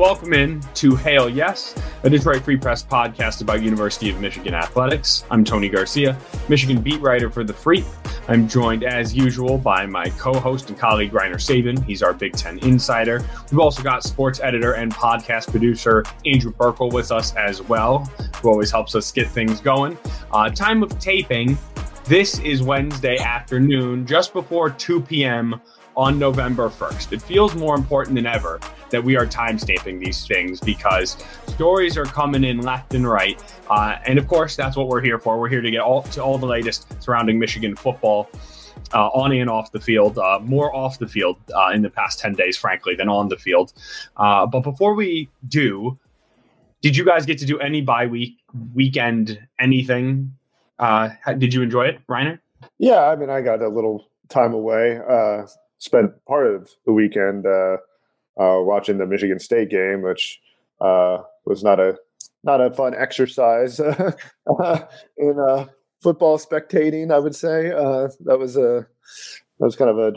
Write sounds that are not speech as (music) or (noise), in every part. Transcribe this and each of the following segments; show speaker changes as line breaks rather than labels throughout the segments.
welcome in to Hail Yes, a Detroit Free Press podcast about University of Michigan athletics. I'm Tony Garcia, Michigan beat writer for The Freep. I'm joined, as usual, by my co-host and colleague Rainer Sabin. He's our Big Ten insider. We've also got sports editor and podcast producer Andrew Burkle with us as well, who always helps us get things going. Uh, time of taping. This is Wednesday afternoon, just before 2 p.m on November 1st. It feels more important than ever that we are time stamping these things because stories are coming in left and right. Uh, and of course, that's what we're here for. We're here to get all to all the latest surrounding Michigan football. Uh, on and off the field, uh, more off the field uh, in the past 10 days, frankly, than on the field. Uh, but before we do, did you guys get to do any bye week, weekend, anything? Uh, did you enjoy it, Rainer?
Yeah, I mean, I got a little time away Uh, spent part of the weekend uh, uh, watching the Michigan State game, which uh, was not a not a fun exercise (laughs) in uh, football spectating. I would say uh, that was a that was kind of a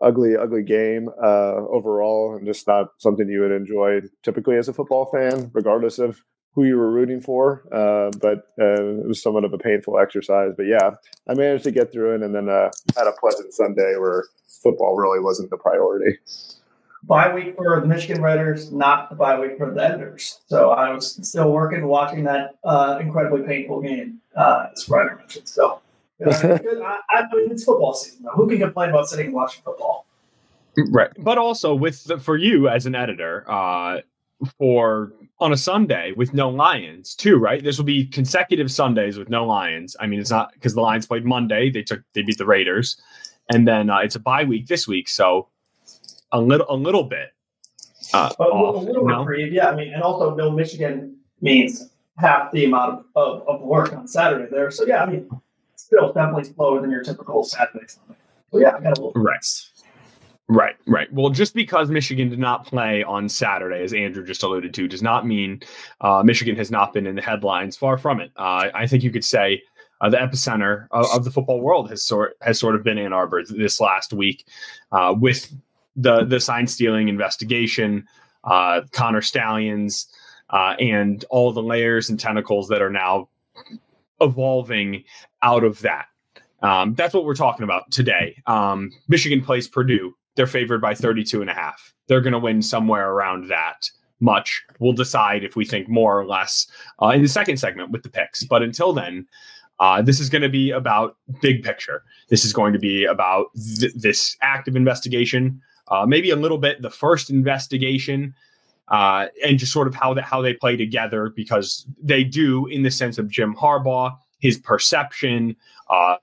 ugly, ugly game uh, overall, and just not something you would enjoy typically as a football fan, regardless of who you were rooting for. Uh, but uh, it was somewhat of a painful exercise. But yeah, I managed to get through it, and then uh, had a pleasant Sunday where football really wasn't the priority.
Bye week for the Michigan writers, not the bye week for the editors. So I was still working, watching that uh, incredibly painful game, uh, as Rainer mentioned. So uh, (laughs) I, I mean, it's football season. Though. Who can complain about sitting and watching football?
Right, but also with the, for you as an editor, uh, for on a Sunday with no Lions too, right? This will be consecutive Sundays with no Lions. I mean, it's not because the Lions played Monday; they took they beat the Raiders, and then uh, it's a bye week this week, so a little a little bit.
Uh, a, off, a little reprieve, yeah. I mean, and also no Michigan means half the amount of, of, of work on Saturday there. So yeah, I mean, still definitely slower than your typical Saturday Sunday. So yeah, I got a little
rest. Right, right. Well, just because Michigan did not play on Saturday, as Andrew just alluded to, does not mean uh, Michigan has not been in the headlines. Far from it. Uh, I think you could say uh, the epicenter of, of, the football world has sort has sort of been Ann Arbor this last week uh, with the the sign stealing investigation, uh, Connor Stalions, uh, and all the layers and tentacles that are now evolving out of that. Um, that's what we're talking about today. Um, Michigan plays Purdue they're favored by 32 and a half. They're going to win somewhere around that much. We'll decide if we think more or less uh, in the second segment with the picks. But until then, uh, this is going to be about big picture. This is going to be about th- this active investigation, uh, maybe a little bit the first investigation, uh, and just sort of how that how they play together because they do in the sense of Jim Harbaugh, his perception, uh,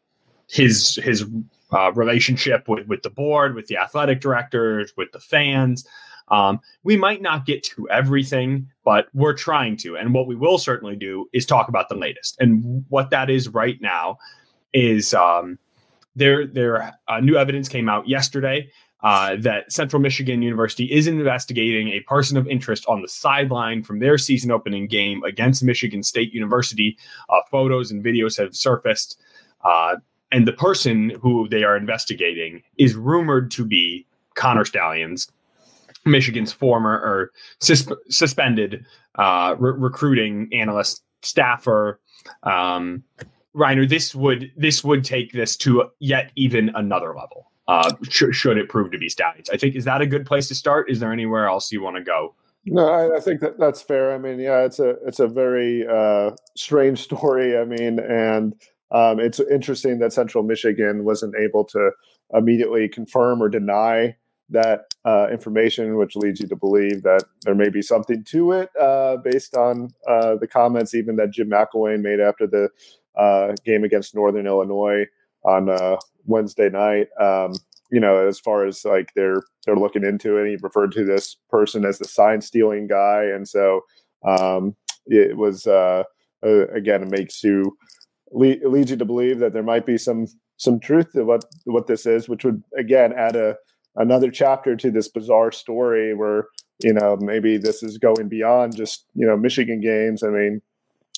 his his uh, relationship with, with the board, with the athletic directors, with the fans. Um, we might not get to everything, but we're trying to. And what we will certainly do is talk about the latest. And what that is right now is um, there, there uh, new evidence came out yesterday uh, that Central Michigan University is investigating a person of interest on the sideline from their season opening game against Michigan State University. Uh, photos and videos have surfaced. Uh, and the person who they are investigating is rumored to be Connor Stalions, Michigan's former or sus- suspended uh, re- recruiting analyst staffer. Um, Rainer, this would this would take this to yet even another level. Uh, sh- should it prove to be Stalions, I think is that a good place to start? Is there anywhere else you want to go?
No, I, I, think that that's fair. I mean, yeah, it's a it's a very uh, strange (laughs) story. I mean, and um, it's interesting that Central Michigan wasn't able to immediately confirm or deny that uh, information, which leads you to believe that there may be something to it uh, based on uh, the comments even that Jim McElwain made after the uh, game against Northern Illinois on uh, Wednesday night. Um, you know, as far as like they're they're looking into it, he referred to this person as the sign stealing guy, and so um, it was uh, again it makes you le- leads you to believe that there might be some some truth to what what this is, which would again add a another chapter to this bizarre story where you know maybe this is going beyond just you know Michigan games. I mean,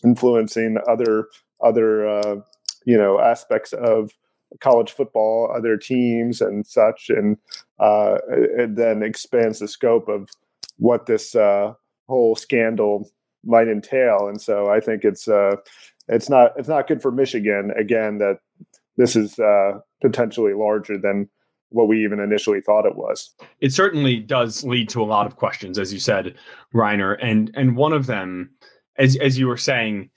influencing other other uh, you know aspects of college football, other teams and such, and uh, it then expands the scope of what this uh, whole scandal might entail. And so I think it's uh, it's not it's not good for Michigan again that this is uh, potentially larger than what we even initially thought it was.
It certainly does lead to a lot of questions, as you said, Rainer, and and one of them, as as you were saying,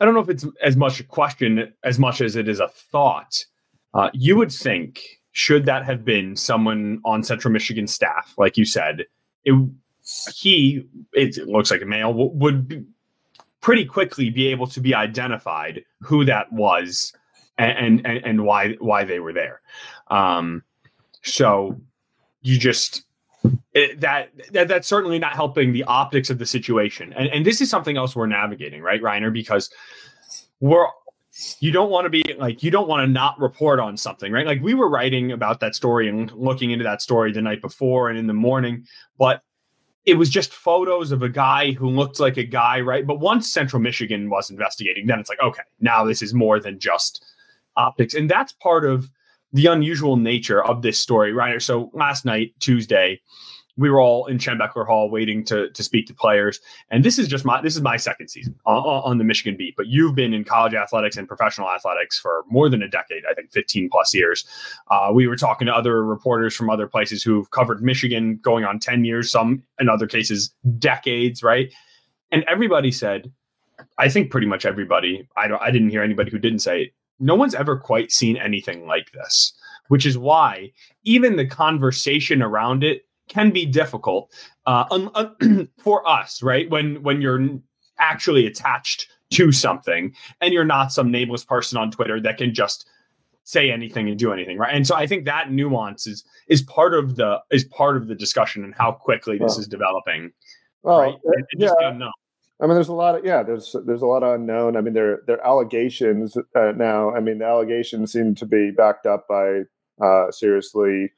I don't know if it's as much a question as much as it is a thought. Uh, you would think, should that have been someone on Central Michigan staff, like you said, it, he, it looks like a male, would be, pretty quickly be able to be identified who that was and and, and why why they were there. Um, so you just it, that, that that's certainly not helping the optics of the situation. And and this is something else we're navigating, right, Rainer? Because we're you don't want to be like you don't want to not report on something, right? Like we were writing about that story and looking into that story the night before and in the morning, but it was just photos of a guy who looked like a guy, right? But once Central Michigan was investigating, then it's like, okay, now this is more than just optics. And that's part of the unusual nature of this story, right? So last night, Tuesday, we were all in Schembechler Hall waiting to to speak to players, and this is just my this is my second season on, on, the Michigan beat. But you've been in college athletics and professional athletics for more than a decade, I think, fifteen plus years. Uh, we were talking to other reporters from other places who've covered Michigan going on ten years, some in other cases decades, right? And everybody said, I think pretty much everybody. I don't. I didn't hear anybody who didn't say no one's ever quite seen anything like this, which is why even the conversation around it can be difficult uh, un- un- (clears throat) for us, right? When when you're actually attached to something and you're not some nameless person on Twitter that can just say anything and do anything, right? And so I think that nuance is is part of the is part of the discussion and how quickly this well, is developing.
Well, right? Uh, yeah. I mean, there's a lot of yeah. There's there's a lot of unknown. I mean, there there are allegations uh, now. I mean, the allegations seem to be backed up by uh, seriously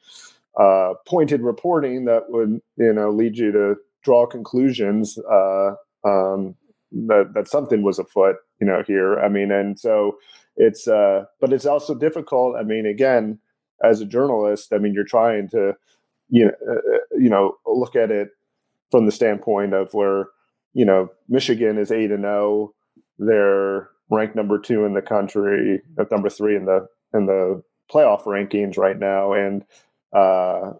uh, pointed reporting that would you know lead you to draw conclusions uh, um, that that something was afoot. You know, here. I mean, and so it's uh, but it's also difficult. I mean, again, as a journalist, I mean, you're trying to you know uh, you know look at it from the standpoint of where you know, Michigan is eight and zero. Oh. They're ranked number two in the country, at number three in the in the playoff rankings right now, and uh,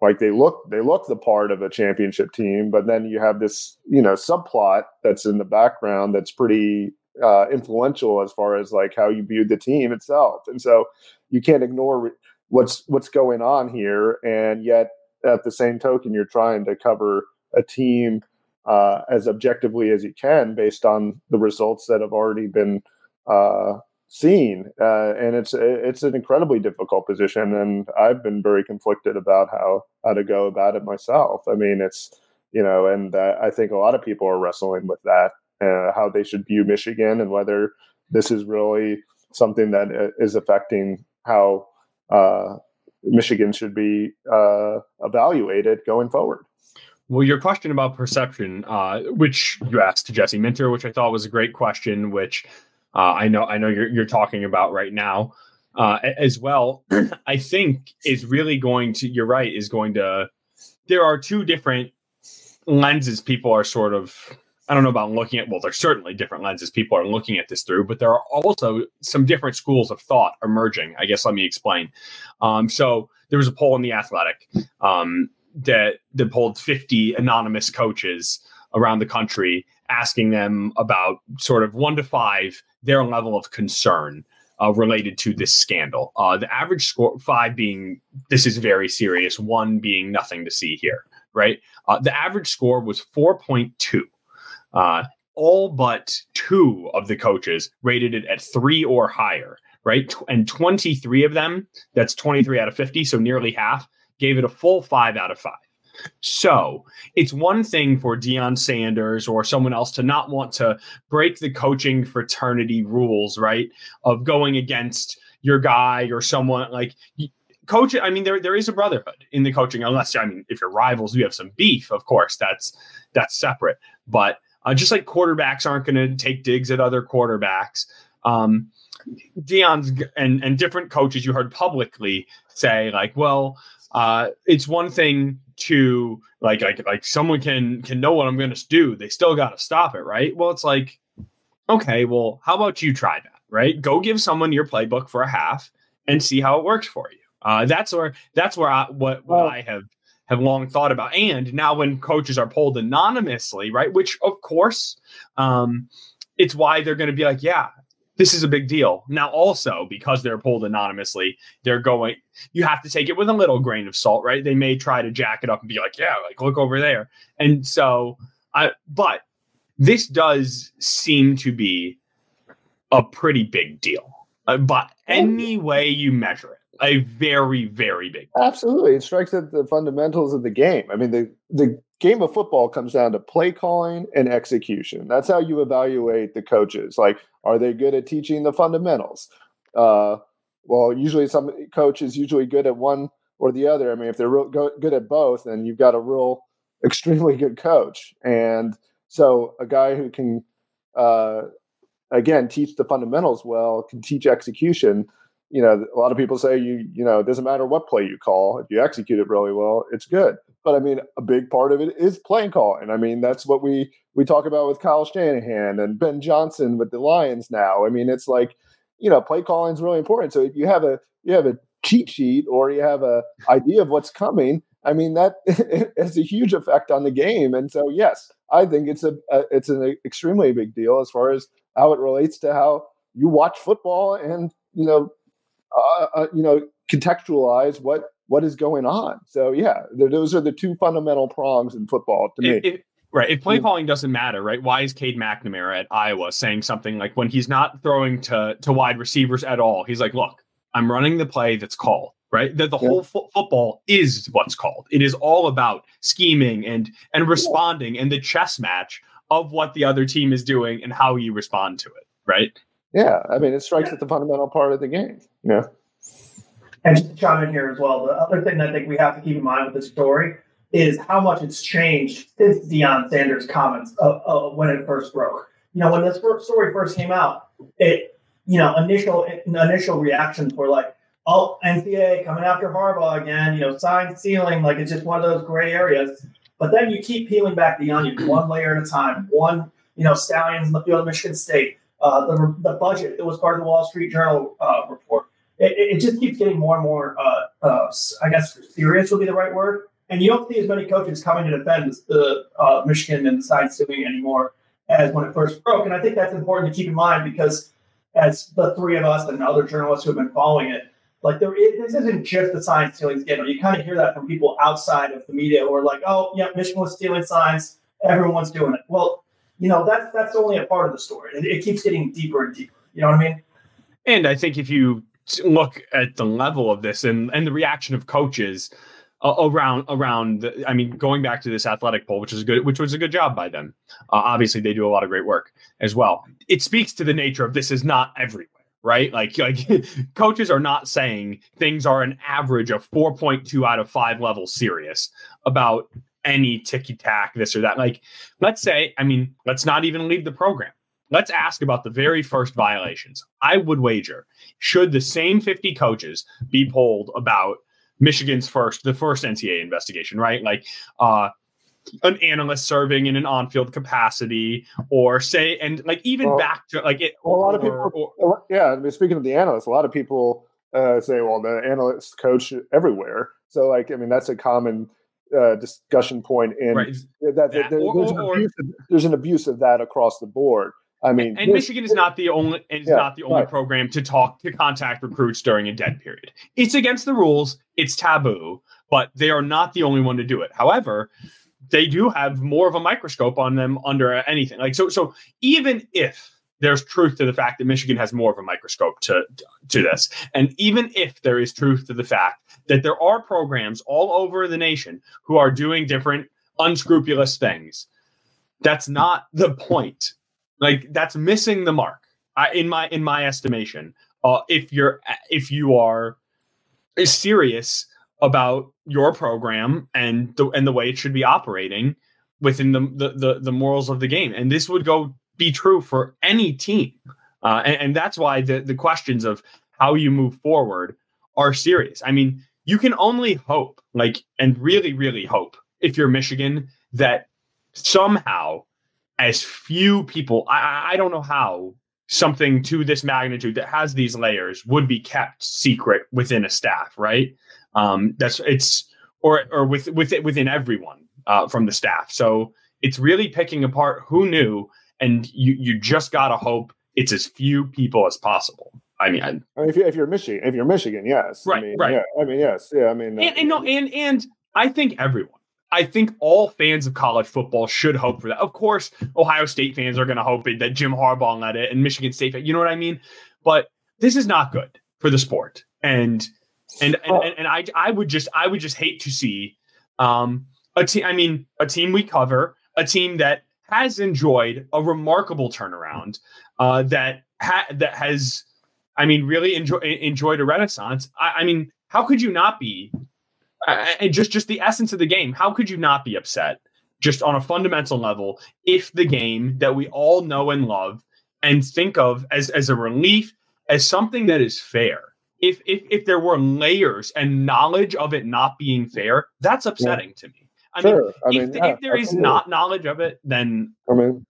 like they look they look the part of a championship team. But then you have this you know subplot that's in the background that's pretty uh, influential as far as like how you viewed the team itself, and so you can't ignore what's what's going on here, and yet at the same token, you're trying to cover a team uh, as objectively as you can based on the results that have already been uh, seen. Uh, and it's it's an incredibly difficult position, and I've been very conflicted about how how to go about it myself. I mean, it's you know, and uh, I think a lot of people are wrestling with that, uh, how they should view Michigan, and whether this is really something that uh, affecting how Michigan should be evaluated going forward.
Well, your question about perception, uh, which you asked to Jesse Minter, which I thought was a great question, which uh, I know I know you're you're talking about right now uh, as well. (clears throat) I think is really going to. You're right. Is going to. There are two different lenses people are sort of. I don't know about looking at. Well, there's certainly different lenses people are looking at this through, but there are also some different schools of thought emerging. I guess let me explain. Um, so there was a poll in the Athletic. Um, that that polled 50 anonymous coaches around the country asking them about sort of one to five their level of concern uh, related to this scandal. Uh, the average score, five being this is very serious, one being nothing to see here, right? Uh, the average score was 4.2. Uh, all but two of the coaches rated it at three or higher, right? And 23 of them, that's 23 out of 50, so nearly half, gave it a full five out of five. So it's one thing for Deion Sanders or someone else to not want to break the coaching fraternity rules, right? Of going against your guy or someone like coach. I mean, there there is a brotherhood in the coaching, unless I mean, if you're rivals, you have some beef. Of course, that's that's separate. But uh, just like quarterbacks aren't going to take digs at other quarterbacks, Um, Deion's and and different coaches you heard publicly say like, well, uh, it's one thing to like like like someone can can know what I'm going to do. They still got to stop it, right? Well, it's like, okay, well, how about you try that, right? Go give someone your playbook for a half and see how it works for you. Uh, that's where that's where I what what well, I have have long thought about. And now when coaches are polled anonymously, right, which of course, um, it's why they're going to be like, yeah, this is a big deal. Now, also because they're pulled anonymously, they're going. You have to take it with a little grain of salt, right? They may try to jack it up and be like, yeah, like look over there. And so, I but this does seem to be a pretty big deal. Uh, but any way you measure it a very, very big.
Absolutely, it strikes at the fundamentals of the game. I mean, the the game of football comes down to play calling and execution. That's how you evaluate the coaches. Like, are they good at teaching the fundamentals? Uh, well, usually some coach is usually good at one or the other. I mean, if they're real go- good at both, then you've got a real (laughs) extremely good coach. And so, a guy who can uh, again teach the fundamentals well can teach execution you know, a lot of people say you, you know, it doesn't matter what play you call. If you execute it really well, it's good. But I mean, a big part of it is playing calling. I mean, that's what we we talk about with Kyle Shanahan and Ben Johnson with the Lions now. I mean, it's like, you know, play calling is really important. So if you have a you have a cheat sheet or you have a idea of what's coming, I mean, that (laughs) has a huge effect on the game. And so, yes, I think it's a, a it's an extremely big deal as far as how it relates to how you watch football and you know uh, uh, you know, contextualize what what is going on. So yeah, those are the two fundamental prongs in football to
it,
me.
It, right. If play mm-hmm. calling doesn't matter, right? Why is Cade McNamara at Iowa saying something like when he's not throwing to to wide receivers at all? He's like, look, I'm running the play that's called. Right, that the yeah. whole fo- football is what's called. It is all about scheming and and responding yeah. and the chess match of what the other team is doing and how you respond to it. Right.
Yeah, I mean, it strikes at the fundamental part of the game. Yeah.
And just to chime in here as well, the other thing I think we have to keep in mind with this story is how much it's changed since Deion Sanders' comments of, of when it first broke. You know, when this story first came out, it you know initial initial reactions were like, "Oh, NCAA coming after Harbaugh again." You know, sign stealing, like it's just one of those gray areas. But then you keep peeling back the onion one layer at a time. One, you know, Stalions in the field of Michigan State uh, the, the budget that was part of the Wall Street Journal uh, report. It, it, just keeps getting more and more, uh, uh, I guess, serious would be the right word. And you don't see as many coaches coming to defend the uh, Michigan and the signs stealing anymore as when it first broke. And I think that's important to keep in mind because as the three of us and other journalists who have been following it, like this isn't just the signs stealing scandal. You kind of hear that from people outside of the media who are like, oh, yeah, Michigan was stealing signs. Everyone's doing it. Well, you know that's that's only a part of the story. It, it keeps getting deeper and deeper. You know what I mean?
And I think if you look at the level of this and and the reaction of coaches uh, around around the, I mean going back to this athletic poll which is good which was a good job by them uh, obviously they do a lot of great work as well it speaks to the nature of this is not everywhere right like (laughs) like coaches are not saying things are an average of 4.2 out of 5 levels serious about any ticky tack, this or that. Like, let's say, I mean, let's not even leave the program. Let's ask about the very first violations. I would wager, should the same 50 coaches be polled about Michigan's first, the first NCAA investigation, right? Like, uh, an analyst serving in an on-field capacity, or say, and like even well, back to like it.
Well, a lot of people, or, yeah. I mean, speaking of the analysts, a lot of people uh, say, well, the analyst coach everywhere. So, like, I mean, that's a common uh, discussion point in right. that, that, that or, there's, an of, there's an abuse of that across the board. I mean,
and, Michigan is not the only is yeah, not the only right. program to talk to contact recruits during a dead period. It's against the rules. It's taboo, but they are not the only one to do it. However, they do have more of a microscope on them under anything. Like so, so even if there's truth to the fact that Michigan has more of a microscope to to this. And even if there is truth to the fact that there are programs all over the nation who are doing different unscrupulous things, that's not the point. Like that's missing the mark. I, in my in my estimation, uh, if you're if you are serious about your program and the and the way it should be operating within the the the, the morals of the game, and this would go be true for any team. Uh, and, and that's why the, the questions of how you move forward are serious. I mean, you can only hope, like, and really, really hope if you're Michigan that somehow, as few people, I, I don't know how something to this magnitude that has these layers would be kept secret within a staff, right? Um, that's it's or or with with it within everyone uh, from the staff. So it's really picking apart who knew, and you you just gotta hope it's as few people as possible. I mean, I,
I mean if, you, if you're Michigan, if you're Michigan, yes,
right,
I mean,
right.
Yeah, I mean, yes, yeah, I mean,
uh, and, and no, and and I think everyone. I think all fans of college football should hope for that. Of course, Ohio State fans are going to hope that Jim Harbaugh led it, and Michigan State. You know what I mean? But this is not good for the sport, and and and, and, and I I would just I would just hate to see um, a team. I mean, a team we cover, a team that has enjoyed a remarkable turnaround, uh, that ha- that has, I mean, really enjoy- enjoyed a renaissance. I, I mean, how could you not be? And just just the essence of the game. How could you not be upset? Just on a fundamental level, if the game that we all know and love and think of as as a relief, as something that is fair, if if if there were layers and knowledge of it not being fair, that's upsetting yeah. to me. I
sure.
mean,
I mean,
if,
yeah,
if there is not knowledge of it, then
I mean,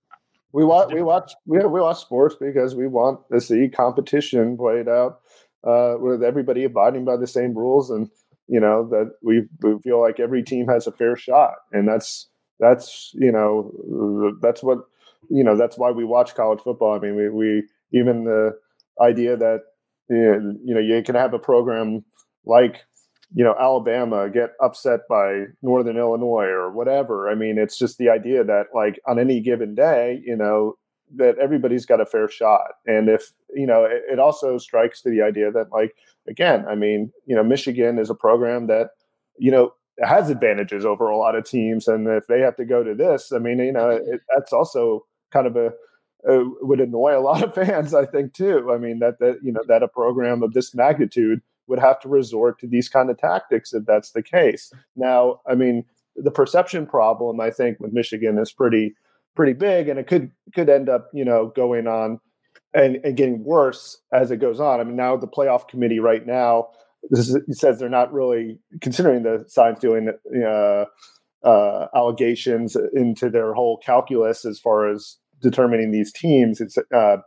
we watch we watch we we watch sports because we want to see competition played out uh, with everybody abiding by the same rules and you know that we, we feel like every team has a fair shot. And that's that's you know that's what you know that's why we watch college football. I mean we, we even the idea that you know you can have a program like you know alabama get upset by northern illinois or whatever. I mean it's just the idea that like on any given day you know that everybody's got a fair shot and if you know it, it also strikes to the idea that like again, I mean, you know, Michigan is a program that, you know, has advantages over a lot of teams, and if they have to go to this, I mean, you know, it, that's also kind of a uh, would annoy a lot of (laughs) fans, I think, too. I mean, that that you know that a program of this magnitude would have to resort to these kind of tactics if that's the case. Now, I mean, the perception problem, I think, with Michigan is pretty pretty big, and it could could end up, you know, going on and, and getting worse as it goes on. I mean, now the playoff committee right now this is, says they're not really considering the Signs stealing uh, uh, allegations into their whole calculus as far as determining these teams. It's uh,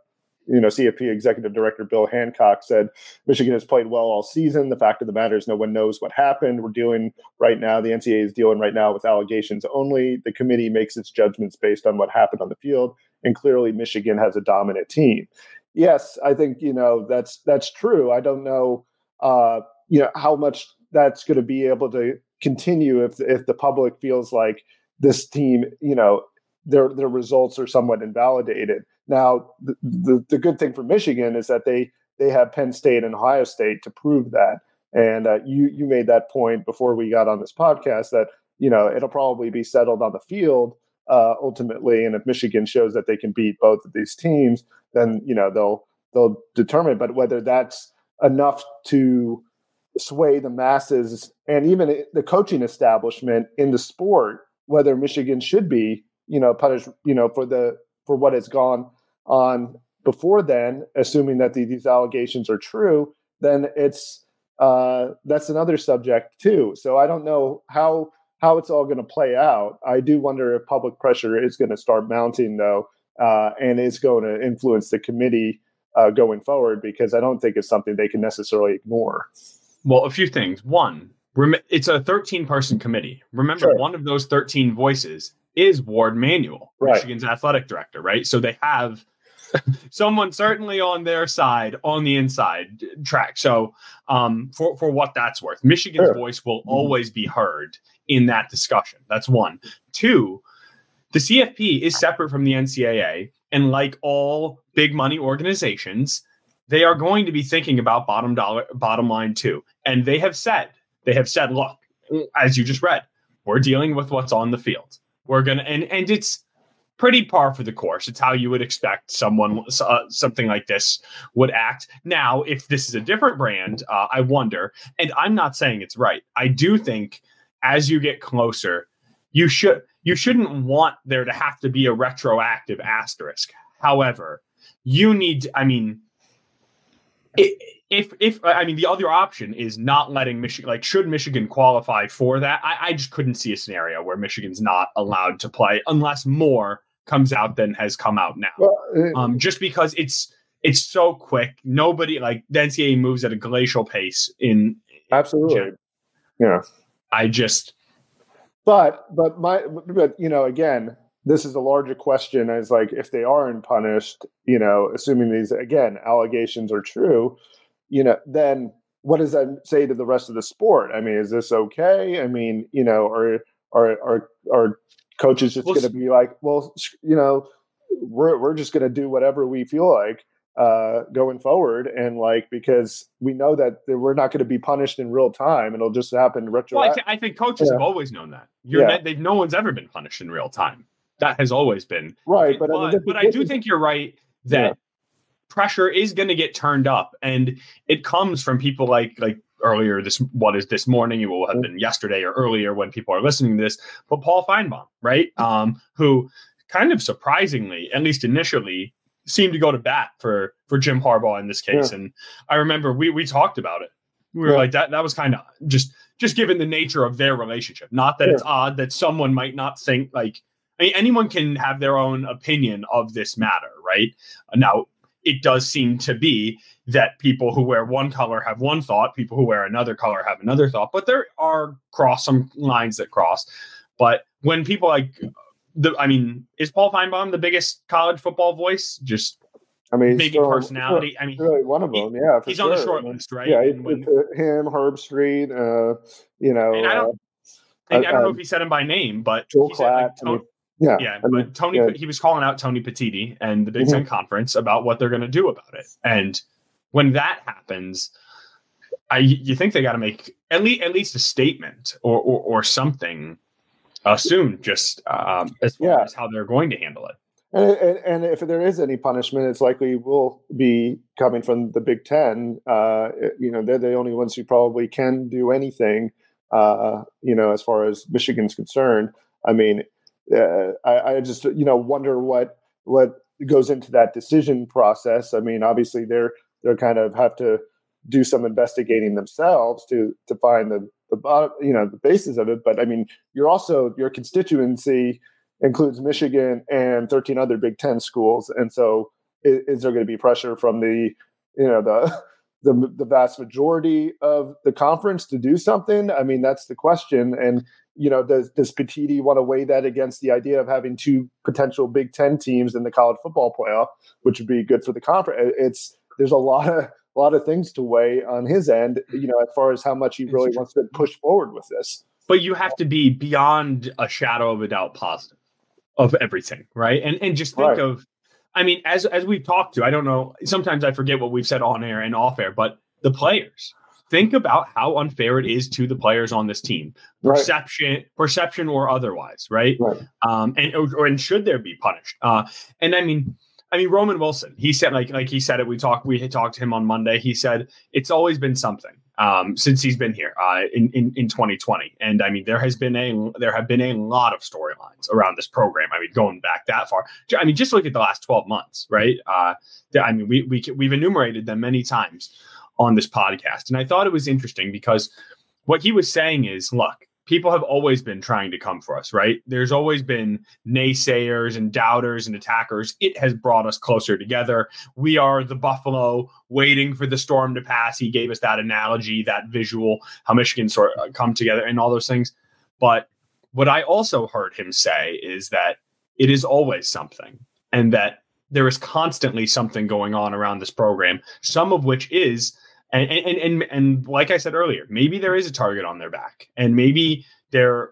you know, CFP Executive Director Bill Hancock said Michigan has played well all season. The fact of the matter is, no one knows what happened. We're dealing right now, the NCAA is dealing right now with allegations only. The committee makes its judgments based on what happened on the field, and clearly Michigan has a dominant team. Yes, I think you know that's that's true. I don't know, uh, you know, how much that's going to be able to continue if if the public feels like this team, you know, their their results are somewhat invalidated. Now, the, the, the good thing for Michigan is that they they have Penn State and Ohio State to prove that. And uh, you you made that point before we got on this podcast that you know it'll probably be settled on the field uh, ultimately. And if Michigan shows that they can beat both of these teams, then you know they'll they'll determine. But whether that's enough to sway the masses and even the coaching establishment in the sport, whether Michigan should be you know punished you know for the for what has gone on before then, assuming that the, these allegations are true, then it's uh, that's another subject too. So I don't know how how it's all going to play out. I do wonder if public pressure is going to start mounting though, uh, and is going to influence the committee uh, going forward because I don't think it's something they can necessarily ignore.
Well, a few things. One, rem- it's a 13 person committee. Remember, sure. one of those 13 voices is Warde Manuel, right. Michigan's athletic director, right? So they have (laughs) someone certainly on their side on the inside track. So um, for for what that's worth, Michigan's sure. voice will mm-hmm. always be heard in that discussion. That's one. Two, the CFP is separate from the NCAA, and like all big money organizations, they are going to be thinking about bottom dollar bottom line too. And they have said they have said, look, as you just read, we're dealing with what's on the field. We're gonna and and it's pretty par for the course. It's how you would expect someone uh, something like this would act. Now, if this is a different brand, uh, I wonder. And I'm not saying it's right. I do think as you get closer, you should you shouldn't want there to have to be a retroactive asterisk. However, you need. I mean, if if I mean the other option is not letting Michigan like should Michigan qualify for that, I, I just couldn't see a scenario where Michigan's not allowed to play unless more comes out than has come out now. Well, uh, um, just because it's it's so quick, nobody like the NCAA moves at a glacial pace in
absolutely. In yeah,
I just.
But but my but you know again this is a larger question as like if they aren't punished you know assuming these again allegations are true you know, then what does that say to the rest of the sport? I mean, is this okay? I mean, you know, are are are are coaches just well, going to be like, well, you know, we're we're just going to do whatever we feel like uh, going forward, and like because we know that we're not going to be punished in real time, it'll just happen retroactively. Well, I,
th- I, think coaches yeah. have always known that. You're yeah. they've no one's ever been punished in real time. That has always been
right.
But but, I, mean, but I do think you're right that. Yeah pressure is going to get turned up and it comes from people like like earlier this what is this morning it will have been yesterday or earlier when people are listening to this but paul finebaum right? Um who kind of surprisingly at least initially seemed to go to bat for for jim harbaugh in this case. Yeah. and i remember we we talked about it. We were yeah. like that that was kind of just just given the nature of their relationship. Not that yeah. it's odd that someone might not think like I mean, anyone can have their own opinion of this matter right? Now it does seem to be that people who wear one color have one thought, people who wear another color have another thought, but there are cross some lines that cross. But when people like the, I mean, is Paul Finebaum the biggest college football voice? Just I mean, big personality. I mean, (laughs)
really one of them. He, yeah,
he's
sure.
on the short list, right?
Yeah, when, him, Herbstreit. Uh, you know,
I don't, uh, I don't know if he said him by name, but
Joel Klatt. Like, I mean,
yeah, yeah. I mean, but Tony, yeah. he was calling out Tony Petitti and the Big mm-hmm. Ten Conference about what they're going to do about it. And when that happens, I you think they got to make at least at least a statement or or, or something uh, soon, just um, as far yeah. as how they're going to handle it.
And, and, and, if there is any punishment, it's likely will be coming from the Big Ten. Uh, you know, they're the only ones who probably can do anything. Uh, you know, as far as Michigan's concerned. I mean, uh, I, I, just you know wonder what what goes into that decision process. I mean, obviously they're they're kind of have to do some investigating themselves to to find the the you know the basis of it. But I mean, you're also your constituency includes Michigan and 13 other Big Ten schools, and so is, is there going to be pressure from the you know the (laughs) the the vast majority of the conference to do something? I mean, that's the question. And you know, does does Petitti want to weigh that against the idea of having two potential Big Ten teams in the college football playoff, which would be good for the conference? It's there's a lot of a lot of things to weigh on his end, you know, as far as how much he really wants to push forward with this.
But you have to be beyond a shadow of a doubt positive of everything, right? And and just think right. of I mean, as as we've talked to, I don't know, sometimes I forget what we've said on air and off air, but the players think about how unfair it is to the players on this team, perception, right. perception or otherwise, right? right. Um, and or, and should there be punished? Uh, and I mean, I mean Roman Wilson. He said like like he said it. We talked we talked to him on Monday. He said it's always been something um, since he's been here uh, in, in in 2020. And I mean there has been a there have been a lot of storylines around this program. I mean going back that far. I mean just look at the last 12 months, right? Uh, I mean we we we've enumerated them many times on this podcast. And I thought it was interesting because what he was saying is look, people have always been trying to come for us, right? There's always been naysayers and doubters and attackers. It has brought us closer together. We are the buffalo waiting for the storm to pass. He gave us that analogy, that visual, how Michigan sort of come together and all those things. But what I also heard him say is that it is always something and that there is constantly something going on around this program, some of which is and, and and and like I said earlier, maybe there is a target on their back, and maybe they're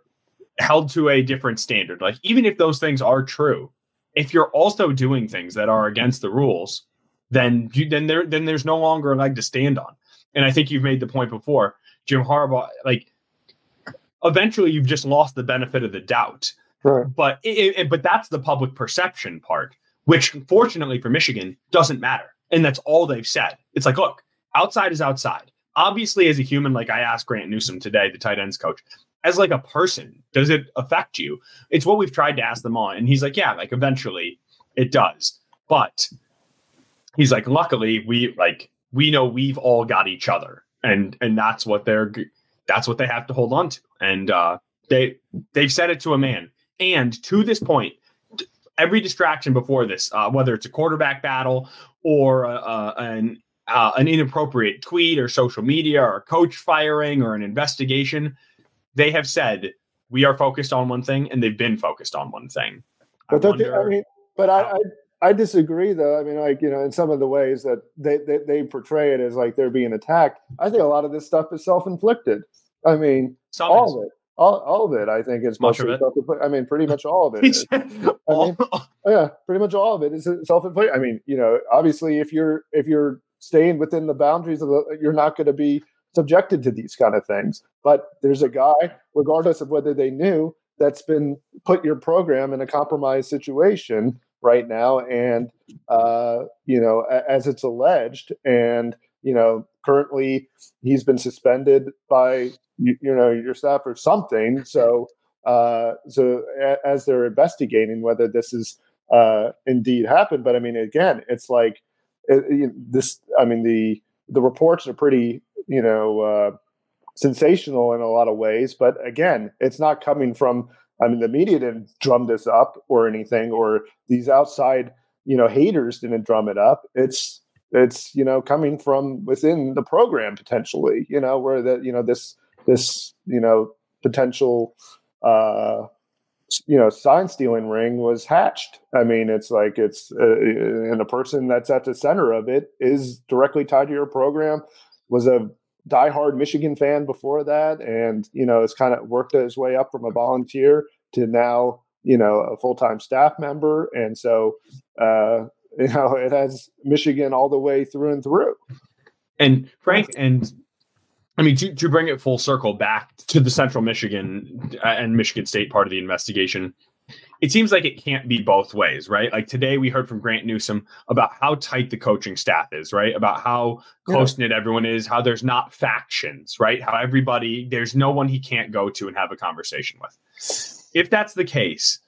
held to a different standard. Like even if those things are true, if you're also doing things that are against the rules, then you, then there then there's no longer a leg to stand on. And I think you've made the point before, Jim Harbaugh. Like eventually, you've just lost the benefit of the doubt. Right. But it, it, but that's the public perception part, which fortunately for Michigan doesn't matter, and that's all they've said. It's like, look, outside is outside. Obviously, as a human, like I asked Grant Newsome today, the tight ends coach, as like a person, does it affect you? It's what we've tried to ask them all. And he's like, yeah, like eventually it does. But he's like, luckily we like we know we've all got each other, and and that's what they're that's what they have to hold on to, and uh, they they've said it to a man, and to this point, every distraction before this, uh, whether it's a quarterback battle or uh, uh, an uh, an inappropriate tweet or social media or coach firing or an investigation, they have said we are focused on one thing, and they've been focused on one thing.
But I, wonder, I mean, but I, I I disagree, though. I mean, like you know, in some of the ways that they, they, they portray it as like they're being attacked. I think a lot of this stuff is self inflicted. I mean, some all of it, all, all of it. I think is much of it. I mean, pretty much all of it. (laughs) Is, I mean, (laughs) yeah, pretty much all of it is self inflicted. I mean, you know, obviously, if you're if you're staying within the boundaries of the, you're not going to be subjected to these kind of things. But there's a guy, regardless of whether they knew, that's been put your program in a compromised situation right now, and uh, you know, as it's alleged, and you know, currently he's been suspended by you, you know your staff or something. So, uh, so a, as they're investigating whether this is uh, indeed happened, but I mean, again, it's like it, this. I mean, the the reports are pretty, you know. Uh, sensational in a lot of ways but again it's not coming from I mean, the media didn't drum this up or anything, or these outside, you know, haters didn't drum it up. It's it's you know coming from within the program potentially, you know, where that you know this this you know potential uh you know sign stealing ring was hatched i mean it's like it's uh, and the person that's at the center of it is directly tied to your program was a diehard Michigan fan before that, and you know, it's kind of worked his way up from a volunteer to now, you know, a full time staff member, and so uh, (laughs) you know, it has Michigan all the way through and through.
And Frank, and I mean, to, to bring it full circle back to the Central Michigan uh, and Michigan State part of the investigation, it seems like it can't be both ways, right? Like today we heard from Grant Newsome about how tight the coaching staff is, right? About how close knit yeah. everyone is, how there's not factions, right? How everybody, there's no one he can't go to and have a conversation with. If that's the case,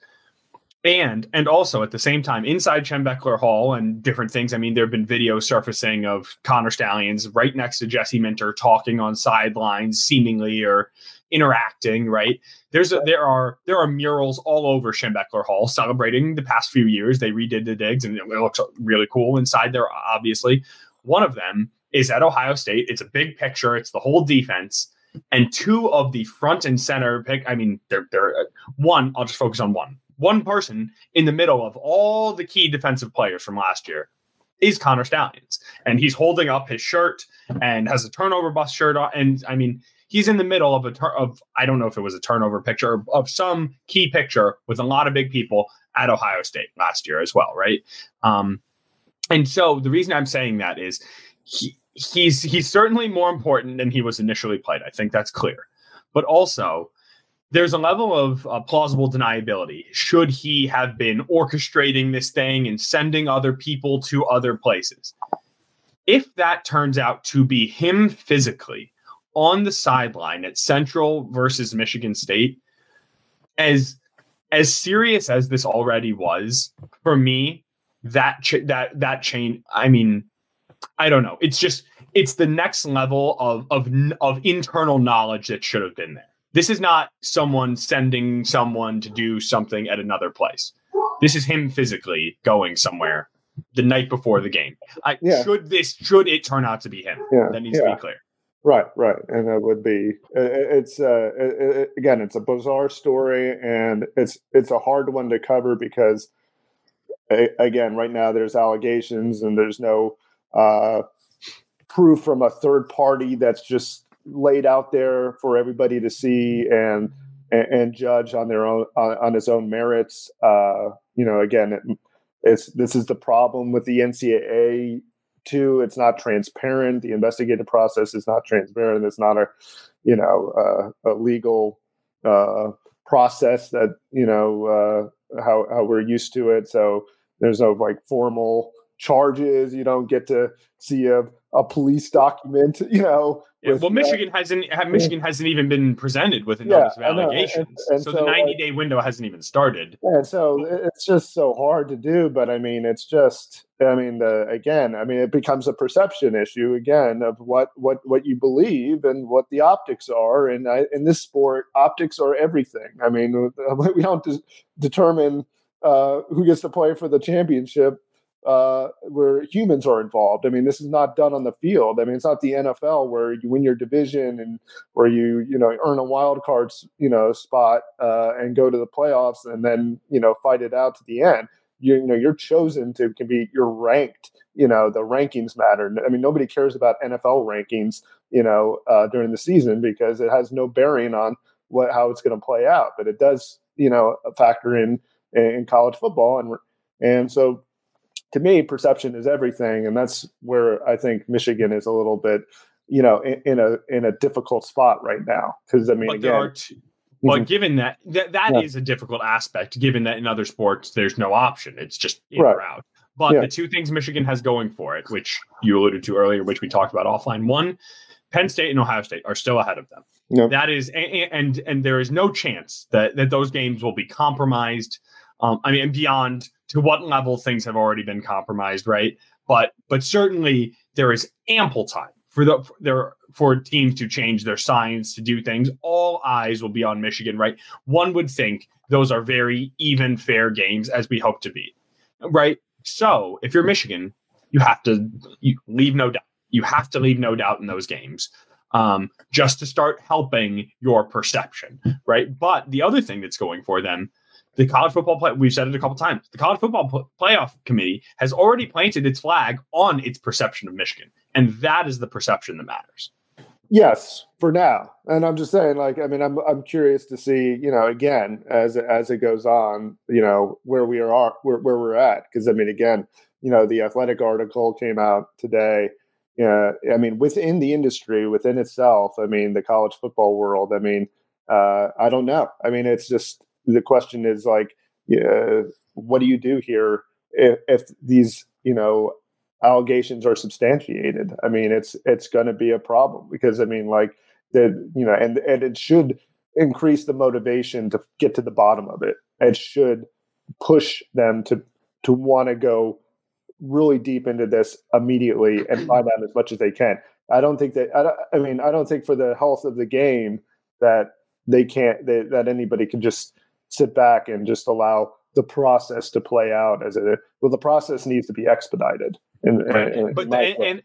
and and also at the same time inside Schembechler Hall and different things. I mean, there have been videos surfacing of Connor Stalions right next to Jesse Minter talking on sidelines, seemingly or interacting. Right there's a, there are there are murals all over Schembechler Hall celebrating the past few years. They redid the digs and it looks really cool inside there. Obviously, one of them is at Ohio State. It's a big picture. It's the whole defense and two of the front and center pick. I mean, they're they're uh, one. I'll just focus on one one person in the middle of all the key defensive players from last year is Connor Stalions. And he's holding up his shirt and has a turnover bust shirt on. And I mean, he's in the middle of a tur- of I don't know if it was a turnover picture of some key picture with a lot of big people at Ohio State last year as well, right? Um, and so the reason I'm saying that is he, he's he's certainly more important than he was initially played. I think that's clear. But also there's a level of uh, plausible deniability. Should he have been orchestrating this thing and sending other people to other places? If that turns out to be him physically on the sideline at Central versus Michigan State, as as serious as this already was for me, that ch- that that chain. I mean, I don't know. It's just it's the next level of of of internal knowledge that should have been there this is not someone sending someone to do something at another place. This is him physically going somewhere the night before the game. I, yeah. Should this should it turn out to be him? Yeah. That needs yeah. to be clear.
Right, right, and that would be it's uh, it, again it's a bizarre story and it's it's a hard one to cover because again right now there's allegations and there's no uh, proof from a third party that's just laid out there for everybody to see and and, and judge on their own on, on his own merits. Uh, you know, again, it, it's this is the problem with the NCAA too. It's not transparent. The investigative process is not transparent. It's not a you know uh, a legal uh, process that you know uh, how how we're used to it. So there's no like formal charges. You don't get to see a, a police document, (laughs) you know.
Yeah, well, Michigan hasn't Michigan hasn't even been presented with a notice yeah, of allegations, and, and so, so, the ninety day window hasn't even started.
And so it's just so hard to do. But I mean, it's just I mean, the again, I mean, it becomes a perception issue again of what what what you believe and what the optics are. And I, in this sport, optics are everything. I mean, (laughs) we don't de- determine uh, who gets to play for the championship uh, where humans are involved. I mean, this is not done on the field. I mean, it's not the NFL where you win your division and where you you know earn a wild card you know spot uh, and go to the playoffs and then you know fight it out to the end. You, you know you're chosen to can be you're ranked. You know the rankings matter. I mean, nobody cares about NFL rankings. You know uh, during the season because it has no bearing on what how it's going to play out, but it does you know factor in in college football and and so to me, perception is everything, and that's where I think Michigan is a little bit, you know, in, in a in a difficult spot right now. Because I mean,
but
again,
there are t- but mm-hmm. given that that, that yeah. is a difficult aspect, given that in other sports there's no option, it's just in right. or out. But yeah. the two things Michigan has going for it, which you alluded to earlier, which we talked about offline, one, Penn State and Ohio State are still ahead of them. Yep. That is, and, and and there is no chance that that those games will be compromised. Um, I mean, beyond to what level things have already been compromised, right? But but certainly there is ample time for the for there for teams to change their signs to do things. All eyes will be on Michigan, right? One would think those are very even, fair games as we hope to be, right? So if you're Michigan, you have to you leave no doubt. You have to leave no doubt in those games. Um, just to start helping your perception, right? But the other thing that's going for them the college football play we've said it a couple times the college football pl- playoff committee has already planted its flag on its perception of michigan. And that is the perception that matters.
Yes for now. And i'm just saying like i mean i'm i'm curious to see you know again as as it goes on you know where we are where, where we're at. Because i mean again you know the athletic article came out today. Yeah i mean within the industry within itself i mean the college football world i mean uh, i don't know. I mean it's just the question is like, yeah, what do you do here if, if these you know allegations are substantiated? I mean, it's it's going to be a problem because I mean, like that you know, and and it should increase the motivation to get to the bottom of it. It should push them to to want to go really deep into this immediately and find out as much as they can. I don't think that I, I mean I don't think for the health of the game that they can't they, that anybody can just sit back and just allow the process to play out as it well the process needs to be expedited and
right. and, but and, and,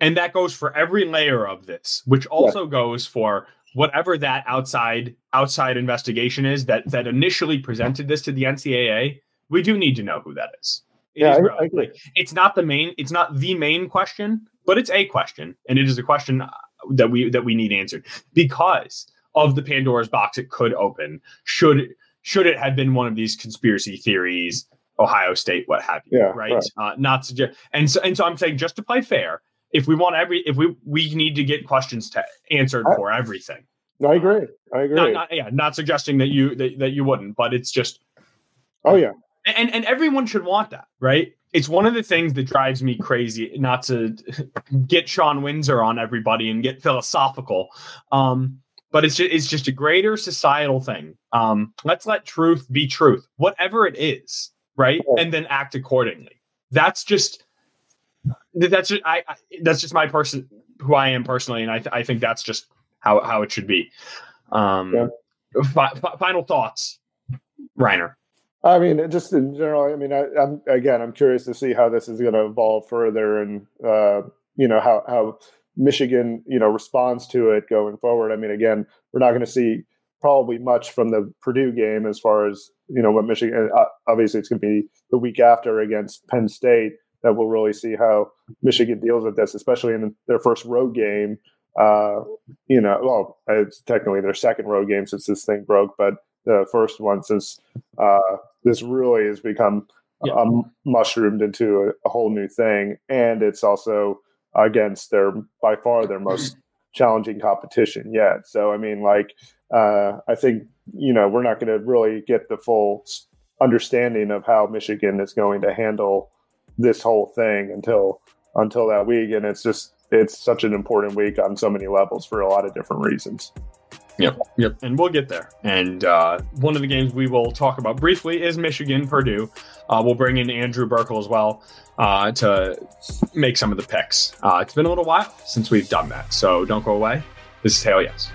and that goes for every layer of this which also yeah. goes for whatever that outside outside investigation is that that initially presented this to the ncaa we do need to know who that is. It yeah, is I, I like, it's not the main it's not the main question but it's a question and it is a question uh, that we that we need answered because of the pandora's box it could open should should it have been one of these conspiracy theories, Ohio State, what have you, yeah, right? right. Uh, not suggest, and so and so I'm saying just to play fair, if we want every, if we we need to get questions to, answered I, for everything.
I agree. I agree.
Not, not, yeah, not suggesting that you that, that you wouldn't, but it's just.
Oh yeah.
And and everyone should want that, right? It's one of the things that drives me crazy. Not to (laughs) get Shawn Windsor on everybody and get philosophical. Um, but it's just, it's just a greater societal thing. Um, let's let truth be truth, whatever it is, right? And then act accordingly. That's just that's just I, I that's just my person who I am personally, and I th- I think that's just how how it should be. Um, yeah. fi- fi- final thoughts, Rainer.
I mean, just in general. I mean, I, am again, I'm curious to see how this is going to evolve further, and uh, you know how how Michigan, you know, responds to it going forward. I mean, again, we're not going to see probably much from the Purdue game as far as you know what Michigan. Uh, obviously, it's going to be the week after against Penn State that we'll really see how Michigan deals with this, especially in their first road game. Uh, you know, well, it's technically their second road game since this thing broke, but the first one since uh, this really has become yeah. um, mushroomed into a, a, whole new thing, and it's also against their by far their most challenging competition yet. So I mean, like uh, I think you know we're not going to really get the full understanding of how Michigan is going to handle this whole thing until until that week, and it's just it's such an important week on so many levels for a lot of different reasons.
Yep, yep, and we'll get there. And uh, one of the games we will talk about briefly is Michigan Purdue. Uh, we'll bring in Andrew Burkle as well uh, to make some of the picks. Uh, it's been a little while since we've done that, so don't go away. This is Hail Yes.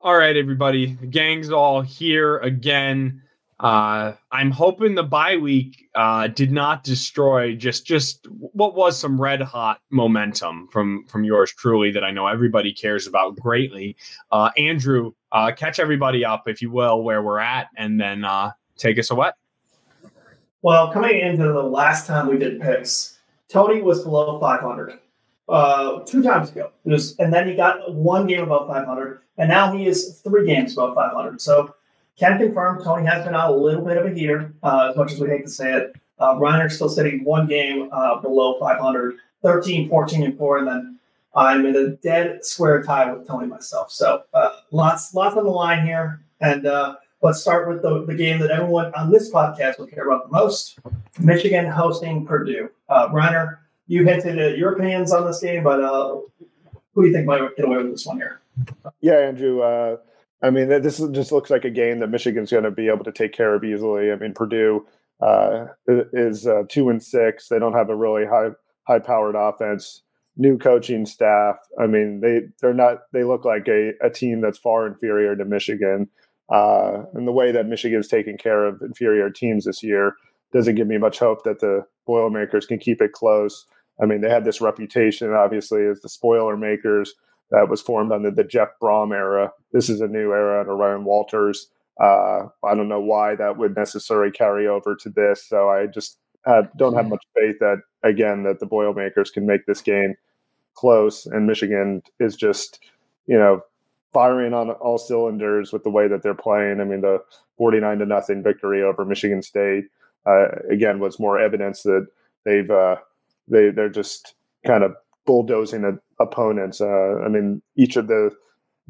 All right, everybody. The gang's all here again. Uh, I'm hoping the bye week uh, did not destroy just just what was some red hot momentum from from yours truly that I know everybody cares about greatly. Uh, Andrew, uh, catch everybody up if you will where we're at, and then uh, take us away.
Well, coming into the last time we did picks, Tony was below 500 uh, two times ago. Was, and then he got one game above 500, and now he is three games above 500. So can confirm Tony has been out a little bit of a heater, uh, as much as we hate to say it. Uh, Rainer's still sitting one game uh, below 500, 13, 14, and 4. And then I'm in a dead square tie with Tony myself. So uh, lots lots on the line here. And uh, let's start with the, the game that everyone on this podcast will care about the most Michigan hosting Purdue. Uh, Rainer, you hinted at your opinions on this game, but uh, who do you think might get away with this one here?
Yeah, Andrew. I mean, this just looks like a game that Michigan's going to be able to take care of easily. I mean, Purdue uh, is uh, two and six. They don't have a really high high powered offense. New coaching staff. I mean, they they're not. They look like a, a team that's far inferior to Michigan. Uh, and the way that Michigan's taking care of inferior teams this year doesn't give me much hope that the Boilermakers can keep it close. I mean, they had this reputation, obviously, as the spoiler makers that was formed under the Jeff Brohm era. This is a new era under Ryan Walters. Uh, I don't know why that would necessarily carry over to this. So I just have, don't have much faith that again that the Boilermakers can make this game close. And Michigan is just you know firing on all cylinders with the way that they're playing. I mean the forty nine to nothing victory over Michigan State uh, again was more evidence that they've uh, they they're just kind of bulldozing a, opponents. Uh, I mean, each of the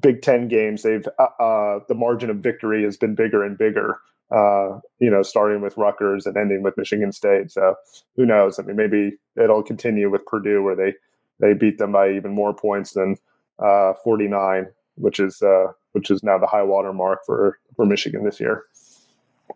Big Ten games, they've uh, uh, the margin of victory has been bigger and bigger. Uh, you know, starting with Rutgers and ending with Michigan State. So who knows? I mean, maybe it'll continue with Purdue, where they they beat them by even more points than uh, 49, which is which is now the high water mark for for Michigan this year.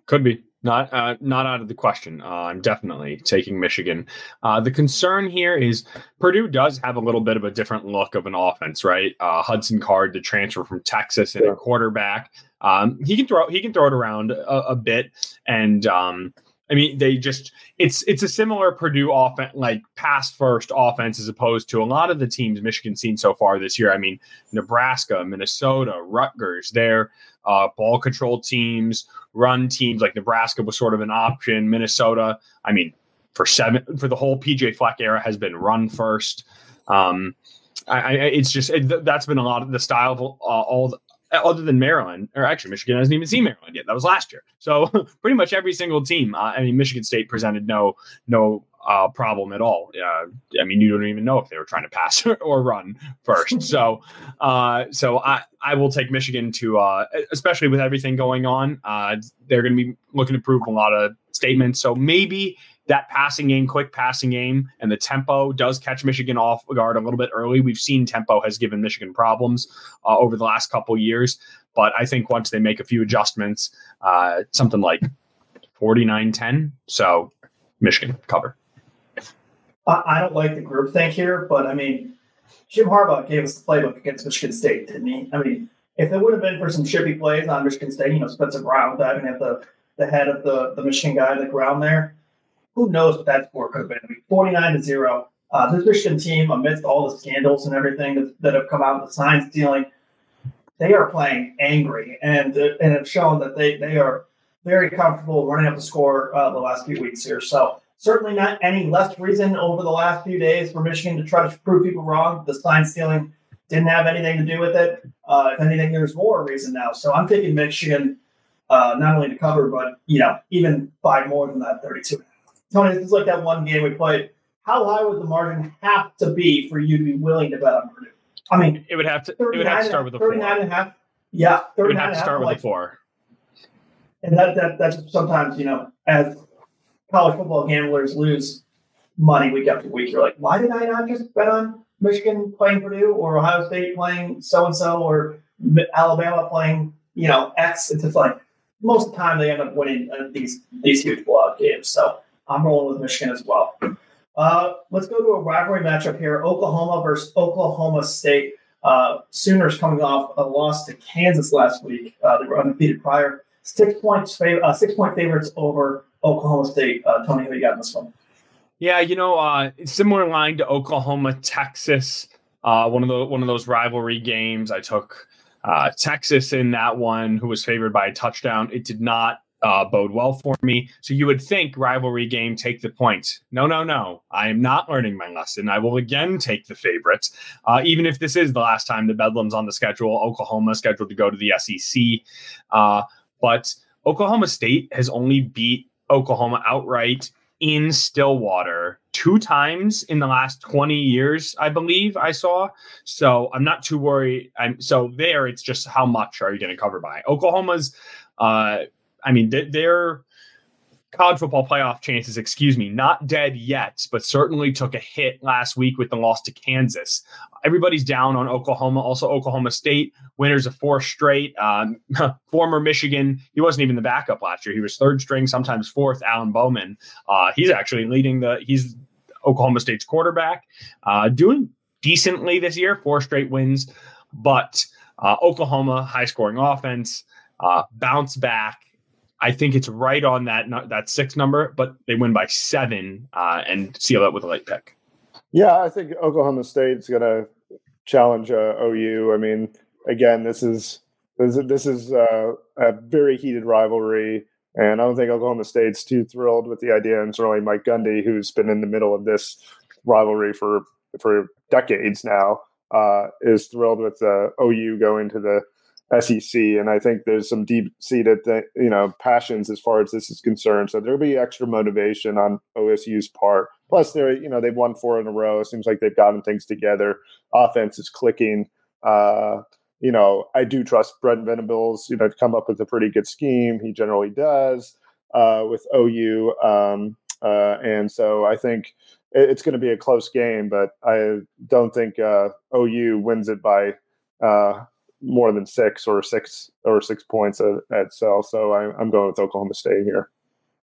Could be. Not uh, not out of the question. Uh, I'm definitely taking Michigan. Uh, the concern here is Purdue does have a little bit of a different look of an offense, right? Uh, Hudson Card, the transfer from Texas, and yeah. a quarterback. Um, he can throw he can throw it around a, a bit, and um, I mean, they just it's it's a similar Purdue offense, like pass first offense, as opposed to a lot of the teams Michigan's seen so far this year. I mean, Nebraska, Minnesota, Rutgers, they're uh, ball control teams, run teams. Like Nebraska was sort of an option. Minnesota, I mean, for seven for the whole PJ Fleck era has been run first. Um, I, I, it's just it, that's been a lot of the style of uh, all the, other than Maryland, or actually Michigan hasn't even seen Maryland yet. That was last year. So (laughs) pretty much every single team. Uh, I mean, Michigan State presented no no uh, problem at all. Uh, I mean, you don't even know if they were trying to pass (laughs) or run first. so, uh, so I I will take Michigan to, uh, especially with everything going on. Uh, they're going to be looking to prove a lot of statements. So maybe that passing game, quick passing game, and the tempo does catch Michigan off guard a little bit early. We've seen tempo has given Michigan problems uh, over the last couple years, but I think once they make a few adjustments, uh, something like 49 10. So Michigan cover.
I don't like the group think here, but I mean, Jim Harbaugh gave us the playbook against Michigan State, didn't he? I mean, if it would have been for some chippy plays on Michigan State, you know, Spencer Brown diving at the, the head of the, the Michigan guy on the ground there, who knows what that score could have been? I mean, 49 to 0. Uh, this Michigan team, amidst all the scandals and everything that, that have come out, the sign stealing, they are playing angry and uh, and have shown that they, they are very comfortable running up the score uh, the last few weeks here. So certainly not any less reason over the last few days for Michigan to try to prove people wrong. The sign stealing didn't have anything to do with it. Uh, if anything, there's more reason now. So I'm thinking Michigan uh, not only to cover, but you know, even by more than that 32. Tony, this is like that one game we played. How high would the margin have to be for you to be willing to bet on Purdue? I mean,
it would have to. It would have to start with a four.
and a half. Yeah,
it would have to start with
like,
a four.
and that, that that's sometimes you know as college football gamblers lose money week after week. You're like, why did I not just bet on Michigan playing Purdue or Ohio State playing so and so or Alabama playing you know X? It's just like most of the time they end up winning uh, these these huge blowout games. So I'm rolling with Michigan as well. Uh, let's go to a rivalry matchup here: Oklahoma versus Oklahoma State. Uh, Sooners coming off a loss to Kansas last week. Uh, they were undefeated prior. Six points, fav- uh, six point favorites over Oklahoma State. Uh, Tony, who you got in this one?
Yeah, you know, uh, similar line to Oklahoma, Texas. One of the one of those rivalry games. I took Texas in that one, who was favored by a touchdown. It did not uh, bode well for me. So you would think rivalry game, take the points. No, no, no. I am not learning my lesson. I will again take the favorites, uh, even if this is the last time the Bedlam's on the schedule. Oklahoma scheduled to go to the SEC, uh, but Oklahoma State has only beat Oklahoma outright in Stillwater two times in the last 20 years, I believe I saw. So I'm not too worried. I'm so there. It's just how much are you going to cover by? Oklahoma's, uh, I mean, they're college football playoff chances, excuse me, not dead yet, but certainly took a hit last week with the loss to Kansas. Everybody's down on Oklahoma. Also, Oklahoma State winners of four straight. Um, (laughs) former Michigan, he wasn't even the backup last year. He was third string, sometimes fourth. Alan Bowman, uh, he's actually leading the. He's Oklahoma State's quarterback, uh, doing decently this year. Four straight wins, but uh, Oklahoma high scoring offense, uh, bounce back I think it's right on that that six number, but they win by seven uh, and seal it with a late pick.
Yeah, I think Oklahoma State's going to challenge uh, OU. I mean, again, this is this is, this is uh, a very heated rivalry, and I don't think Oklahoma State's too thrilled with the idea. And certainly Mike Gundy, who's been in the middle of this rivalry for for decades now, uh, is thrilled with uh, OU going to the SEC, and I think there's some deep-seated, you know, passions as far as this is concerned. So there'll be extra motivation on OSU's part. Plus, they're, you know, they've won four in a row. It seems like they've gotten things together. Offense is clicking. Uh, you know, I do trust Brent Venables, you know, to come up with a pretty good scheme. He generally does uh, with OU, um, uh, and so I think it's going to be a close game. But I don't think uh, OU wins it by uh, more than six or six or six points at, at Sell. So I, am going with Oklahoma State here.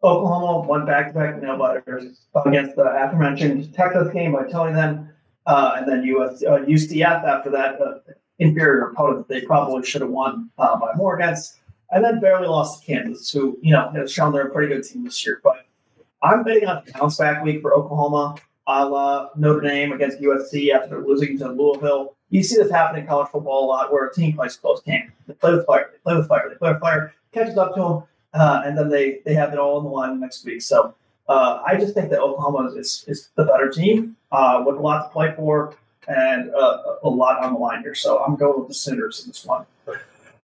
Oklahoma won back-to-back nail biters against the aforementioned Texas game by telling them, uh, and then US, uh, UCF after that uh, inferior opponent that they probably should have won uh, by more against, and then barely lost to Kansas, who you know has shown they're a pretty good team this year. But I'm betting on bounce back week for Oklahoma, a la Notre Dame against USC after losing to Louisville you see this happen in college football a lot where a team plays close game. They play with fire, they play with fire, they play with fire, catches up to them, uh, and then they, they have it all in the line next week. So uh, I just think that Oklahoma is, is the better team uh, with a lot to play for and uh, a lot on the line here. So I'm going with the Sooners in this one.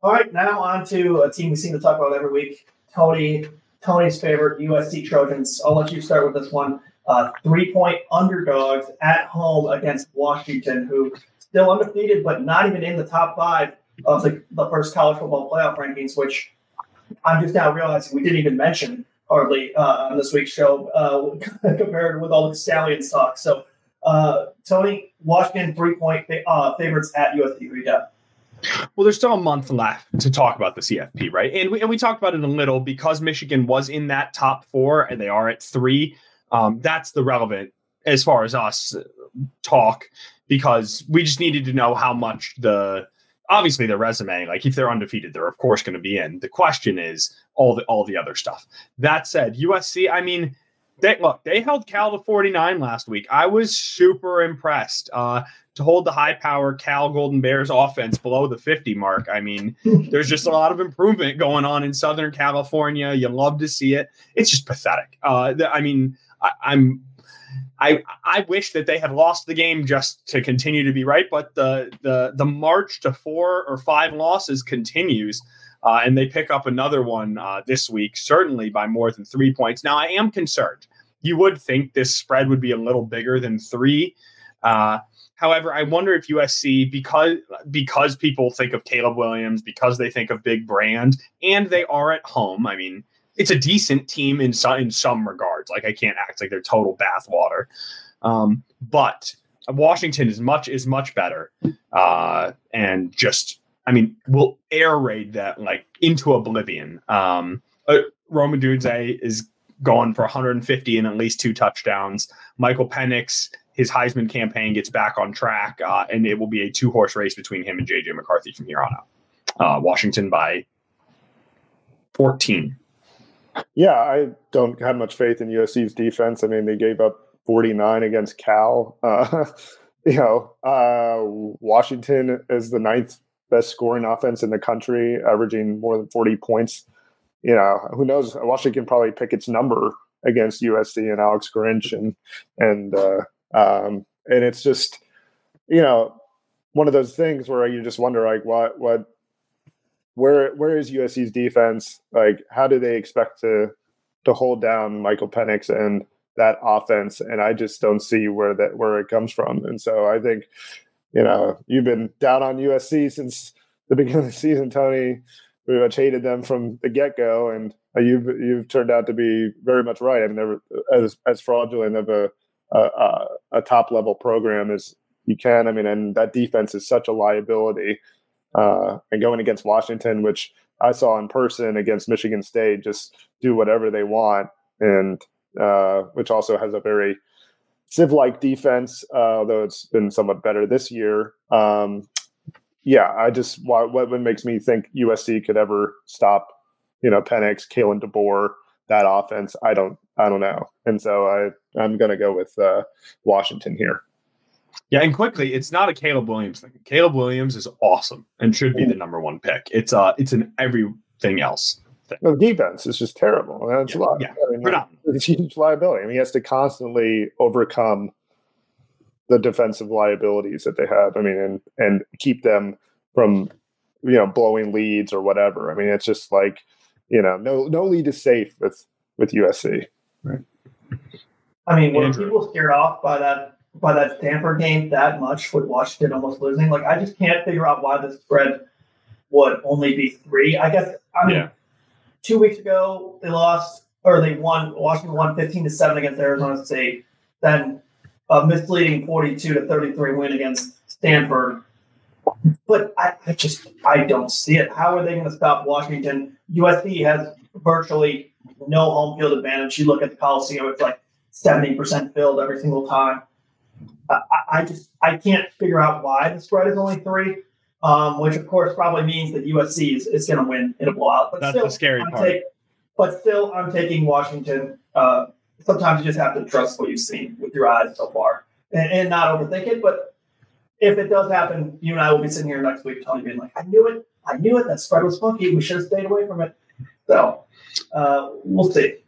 All right, now on to a team we seem to talk about every week. Tony, Tony's favorite USC Trojans. I'll let you start with this one. Uh, three point underdogs at home against Washington, who still undefeated, but not even in the top five of the, the first college football playoff rankings, which I'm just now realizing we didn't even mention hardly uh, on this week's show uh, (laughs) compared with all the Stalions talk. So, uh, Tony, Washington three point uh, favorites at USC. Who you?
Well, there's still a month left to talk about the CFP, right? And we, and we talked about it a little because Michigan was in that top four and they are at three. Um, that's the relevant as far as us talk because we just needed to know how much the obviously the resume like if they're undefeated they're of course going to be in. The question is all the all the other stuff. That said usc i mean they look they held cal to 49 last week. I was super impressed uh to hold the high power cal golden bears offense below the 50 mark. I mean (laughs) there's just a lot of improvement going on in southern california. You love to see it. It's just pathetic. Uh i mean I, i'm I I wish that they had lost the game just to continue to be right, but the the the march to four or five losses continues, uh, and they pick up another one uh, this week, certainly by more than three points. Now I am concerned. You would think this spread would be a little bigger than three. Uh, However, I wonder if USC because because people think of Caleb Williams, because they think of big brand, and they are at home. I mean, it's a decent team in some in some regards. Like I can't act like they're total bathwater, um, but Washington is much is much better, uh, and just I mean, we'll air raid that like into oblivion. Um, uh, Rome Odunze is going for 150 and at least two touchdowns. Michael Penix, his Heisman campaign gets back on track, uh, and it will be a two horse race between him and JJ McCarthy from here on out. Uh, Washington by 14.
Yeah, I don't have much faith in USC's defense. I mean, they gave up 49 against Cal. Uh, (laughs) you know, uh, Washington is the ninth best scoring offense in the country, averaging more than 40 points. You know, who knows? Washington probably pick its number against USC and Alex Grinch and and uh, um, and it's just you know one of those things where you just wonder like what what where where is USC's defense? Like, how do they expect to to hold down Michael Penix and that offense? And I just don't see where that where it comes from. And so I think you know, you've been down on USC since the (laughs) beginning of the season, Tony. We much hated them from the get go, and you've you've turned out to be very much right. I mean, they're as as fraudulent of a a, a top level program as you can. I mean, and that defense is such a liability. Uh, and going against Washington, which I saw in person against Michigan State, just do whatever they want, and uh, which also has a very Civ like defense, uh, although it's been somewhat better this year. Um, yeah, I just what what makes me think USC could ever stop, you know, Penix, Kalen DeBoer, that offense. I don't I don't know, and so I I'm gonna go with uh, Washington here.
Yeah, and quickly, it's not a Caleb Williams thing. Caleb Williams is awesome and should be the number one pick. It's uh it's an everything else
thing. The defense is just terrible. That's
yeah,
a lot.
Yeah,
I mean, it's a huge liability. I mean, he has to constantly overcome the defensive liabilities that they have. I mean, and and keep them from you know blowing leads or whatever. I mean, it's just like you know, no no lead is safe with with USC.
Right.
I mean, were people scared off by that by that Stanford game that much with Washington almost losing? Like, I just can't figure out why the spread would only be three. I guess I mean. Yeah two weeks ago they lost or they won Washington won 15 to 7 against Arizona State. Then a misleading 42 to 33 win against Stanford. But I, I just I don't see it. How are they going to stop Washington? USC has virtually no home field advantage. You look at the Coliseum; it's like 70% filled every single time. I, I just I can't figure out why the spread is only three um, which of course probably means that USC is, is going to win in a blowout.
But That's still, the scary
I'm
part.
Take, but still, I'm taking Washington. Uh, sometimes you just have to trust what you've seen with your eyes so far and, and, not overthink it. But if it does happen, you and I will be sitting here next week telling you, being like, I knew it. I knew it. That spread was funky. We should have stayed away from it. So uh, we'll see.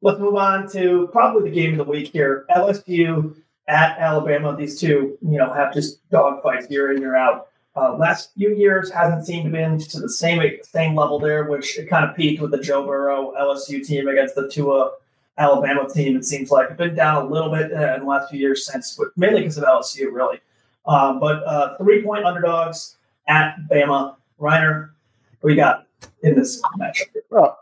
Let's move on to probably the game of the week here. LSU at Alabama. These two, you know, have just dogfights year in, year out. Uh, last few years hasn't seemed to be to the same same level there, which it kind of peaked with the Joe Burrow LSU team against the Tua Alabama team. It seems like it's been down a little bit uh, in the last few years since, mainly because of LSU, really. Um, but uh, three point underdogs at Bama. Rainer, you got in this matchup?
Well,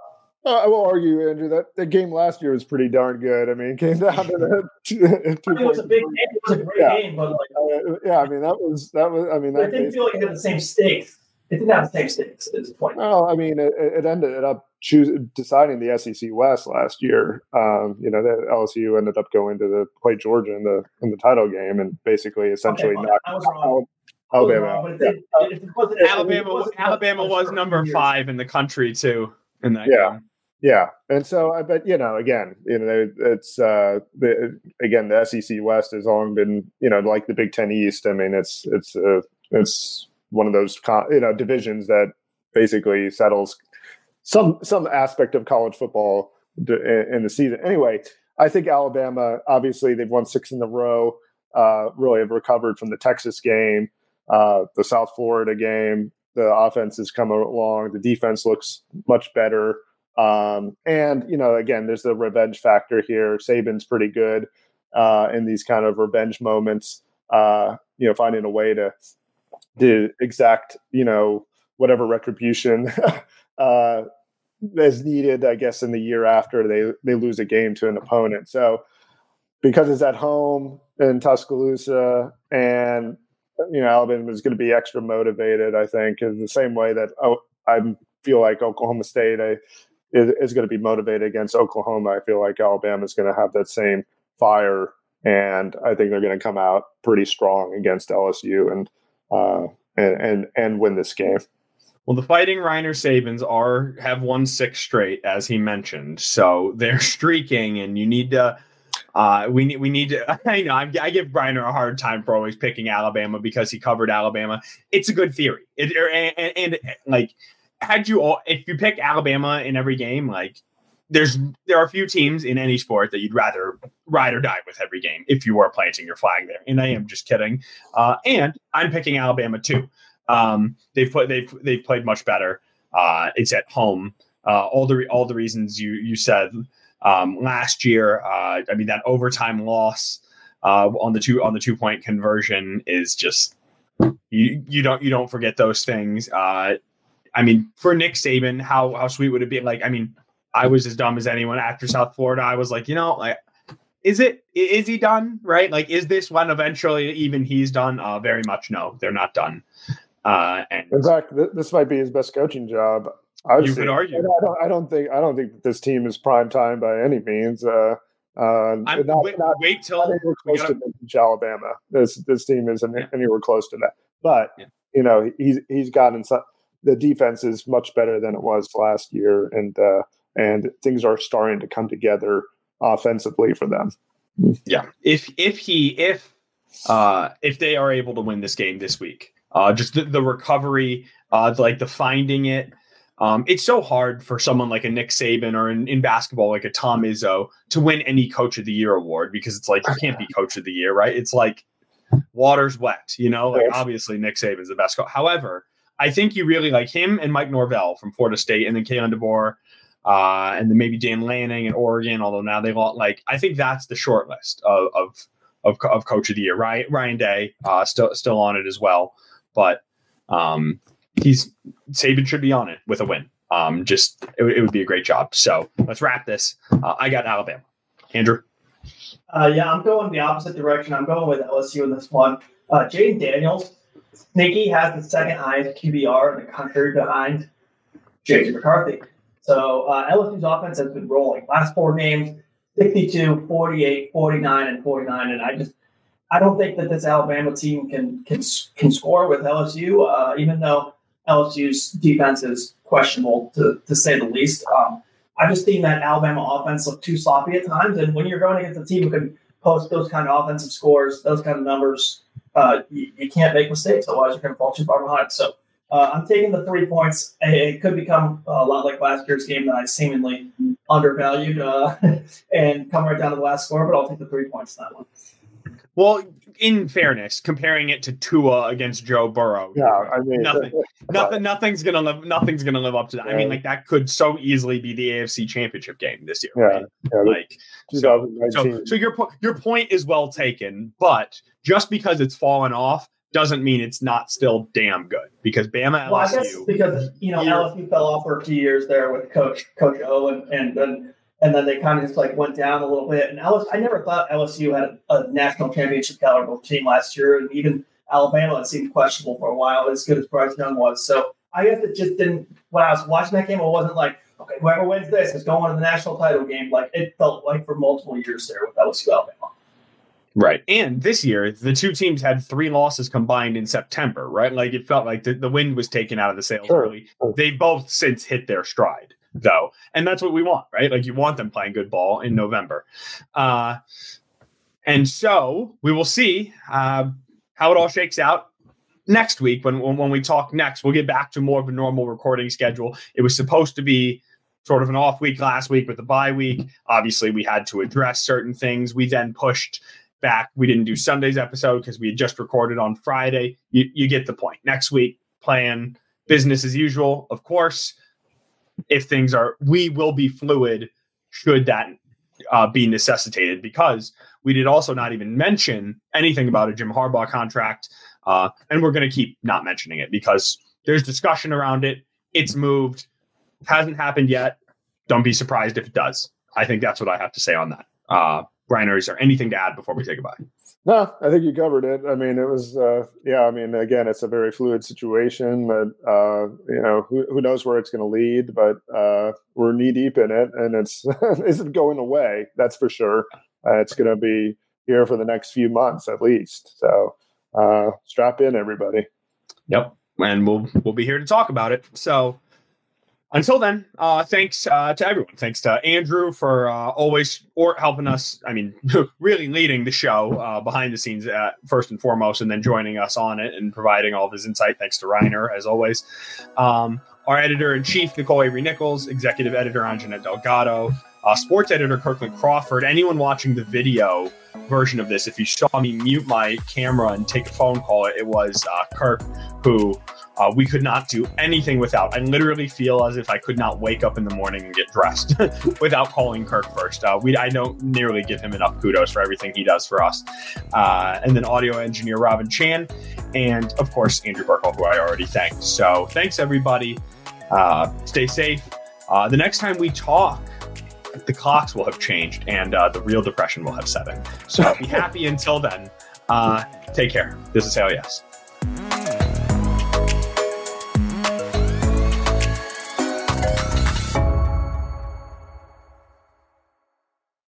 uh, I will argue, Andrew, that the game last year was pretty darn good. I mean, it came down to the (laughs)
two, I mean, it was a big game. It was a great yeah. game, but like,
uh, yeah, I mean, that was that was. I mean,
that it didn't feel like it had the same stakes. It didn't have the same stakes at this point.
No, I mean, it, it ended up choosing deciding the SEC West last year. Um, you know, the LSU ended up going to the play Georgia in the in the title game, and basically, essentially, okay, knocked
out
Alabama. Alabama, Alabama was number five in the country too in that
yeah.
game.
Yeah, and so I bet you know again, you know it's uh, the again the SEC West has long been you know like the Big Ten East. I mean it's it's uh, it's one of those you know divisions that basically settles some some aspect of college football in the season. Anyway, I think Alabama obviously they've won six in a row. Uh, really have recovered from the Texas game, uh, the South Florida game. The offense has come along. The defense looks much better. Um, and you know, again, there's the revenge factor here. Saban's pretty good uh, in these kind of revenge moments. uh, you know, finding a way to to exact, you know, whatever retribution (laughs) uh, is needed, I guess, in the year after they they lose a game to an opponent. So because it's at home in Tuscaloosa and you know Alabama is going to be extra motivated. I think in the same way that oh, I feel like Oklahoma State I, is, is going to be motivated against Oklahoma. I feel like Alabama is going to have that same fire, and I think they're going to come out pretty strong against LSU and uh, and and and win this game.
Well, the Fighting Rainer Sabins are have won six straight, as he mentioned, so (laughs) they're streaking, and you need to uh, we need we need to. (laughs) I know I'm, i give Rainer a hard time for always picking Alabama because he covered Alabama. It's a good theory. It, er, and, and, and like had you all if you pick Alabama in every game, like there's there are a few teams in any sport that you'd rather ride or die with every game if you were planting your flag there. And I am just kidding. Uh, and I'm picking Alabama too. Um, they've put they've they've played much better. Uh, it's at home. Uh, all the all the reasons you you said um, last year, uh, I mean that overtime loss uh, on the two on the two point conversion is just you you don't you don't forget those things. I mean, for Nick Saban, how how sweet would it be? Like, I mean, I was as dumb as anyone after South Florida. I was like, you know, like, is it is he done? Right? Like, is this one eventually even he's done? Uh, very much no, they're not done. Uh, and
in fact, th- this might be his best coaching job.
I've you could argue.
I don't, I don't, think I don't think this team is prime time by any means. Uh, uh,
not, wait, not, wait till not
anywhere close gotta, to Alabama. This this team isn't yeah. anywhere close to that. But yeah. you know he's he's gotten some, the defense is much better than it was last year, and uh, and things are starting to come together offensively for them.
Yeah, if if he if uh, if they are able to win this game this week, uh, just the, the recovery, uh, like the finding it um, it's so hard for someone like a Nick Saban or in, in, basketball like a Tom Izzo to win any Coach of the Year award because it's like you can't be Coach of the Year, right? It's like water's wet, you know. Like obviously Nick Saban's the best coach. However, I think you really like him and Mike Norvell from Florida State, and then Kalen DeBoer, uh, and then maybe Dan Lanning in Oregon. Although now they want like I think that's the short list of of of, of Coach of the Year. Ryan Ryan Day uh, still still on it as well, but um, he's Saban should be on it with a win. Um, just it, it would be a great job. So let's wrap this. Uh, I got Alabama. Andrew.
Uh, yeah, I'm going the opposite direction. I'm going with LSU in this one. Uh, Jayden Daniels, Sneaky has the second highest QBR in the country behind JJ McCarthy. So uh, LSU's offense has been rolling. Last four games, 62, 48, 49, and 49. And I just, I don't think that this Alabama team can can can score with LSU. Uh, even though LSU's defense is questionable to, to say the least. Um, I've just seen that Alabama offense look too sloppy at times, and when you're going against a team who can post those kind of offensive scores, those kind of numbers, uh, you, you, can't make mistakes. Otherwise, you're going to fall too far behind. So uh, I'm taking the three points. It could become a lot like last year's game that I seemingly undervalued uh, (laughs) and come right down to the last score, but I'll take the three points in that one.
Well, in fairness, comparing it to Tua against Joe Burrow,
yeah, I mean
nothing, nothing, nothing's gonna live, nothing's gonna live up to that. Yeah. I mean, like that could so easily be the AFC Championship game this year.
Yeah,
right?
yeah
like so, so, so your your point is well taken, but just because it's fallen off doesn't mean it's not still damn good because Bama LSU. Well, I guess
because you know LSU fell off for a few years there with Coach Coach O and and. and and then they kind of just like went down a little bit. And LSU, I never thought LSU had a, a national championship caliber team last year, and even Alabama it seemed questionable for a while, as good as Bryce Young was. So I guess it just didn't. When I was watching that game, it wasn't like okay, whoever wins this is going to the national title game. Like it felt like for multiple years there with LSU Alabama.
Right. And this year, the two teams had three losses combined in September, right? Like it felt like the, the wind was taken out of the sails sure. early. They both since hit their stride though. And that's what we want, right? Like you want them playing good ball in November. Uh, and so we will see uh, how it all shakes out next week when, when we talk next. We'll get back to more of a normal recording schedule. It was supposed to be sort of an off week last week with the bye week. Obviously, we had to address certain things. We then pushed back. We didn't do Sunday's episode because we had just recorded on Friday. You, you get the point. Next week, plan business as usual, of course if things are we will be fluid should that uh, be necessitated because we did also not even mention anything about a Jim Harbaugh contract. Uh, and we're going to keep not mentioning it because there's discussion around it. It's moved, hasn't happened yet. Don't be surprised if it does. I think that's what I have to say on that. Uh, Rainer, is there anything to add before we say goodbye?
No, I think you covered it. I mean, it was, uh, yeah. I mean, again, it's a very fluid situation. but, uh, you know, who, who knows where it's going to lead, but uh, we're knee deep in it, and it's (laughs) isn't going away. That's for sure. Uh, it's going to be here for the next few months at least. So uh, strap in, everybody.
Yep, and we'll we'll be here to talk about it. So until then, uh, thanks uh, to everyone. Thanks to Andrew for uh, always or helping us. I mean, (laughs) really leading the show uh, behind the scenes uh, first and foremost, and then joining us on it and providing all of his insight. Thanks to Rainer as always. Um, our editor in chief, Nicole Avery Nichols, executive editor Anjanette Delgado, uh, sports editor Kirkland Crawford. Anyone watching the video version of this, if you saw me mute my camera and take a phone call, it was Kirk who uh, we could not do anything without. I literally feel as if I could not wake up in the morning and get dressed (laughs) without calling Kirk first. Uh, we I don't nearly give him enough kudos for everything he does for us. Uh, and then audio engineer Robin Chan, and of course Andrew Burkle, who I already thanked. So thanks everybody. Uh, stay safe. Uh, the next time we talk, the clocks will have changed and uh, the real depression will have set in. So be (laughs) happy until then. take care. This is Hail Yes.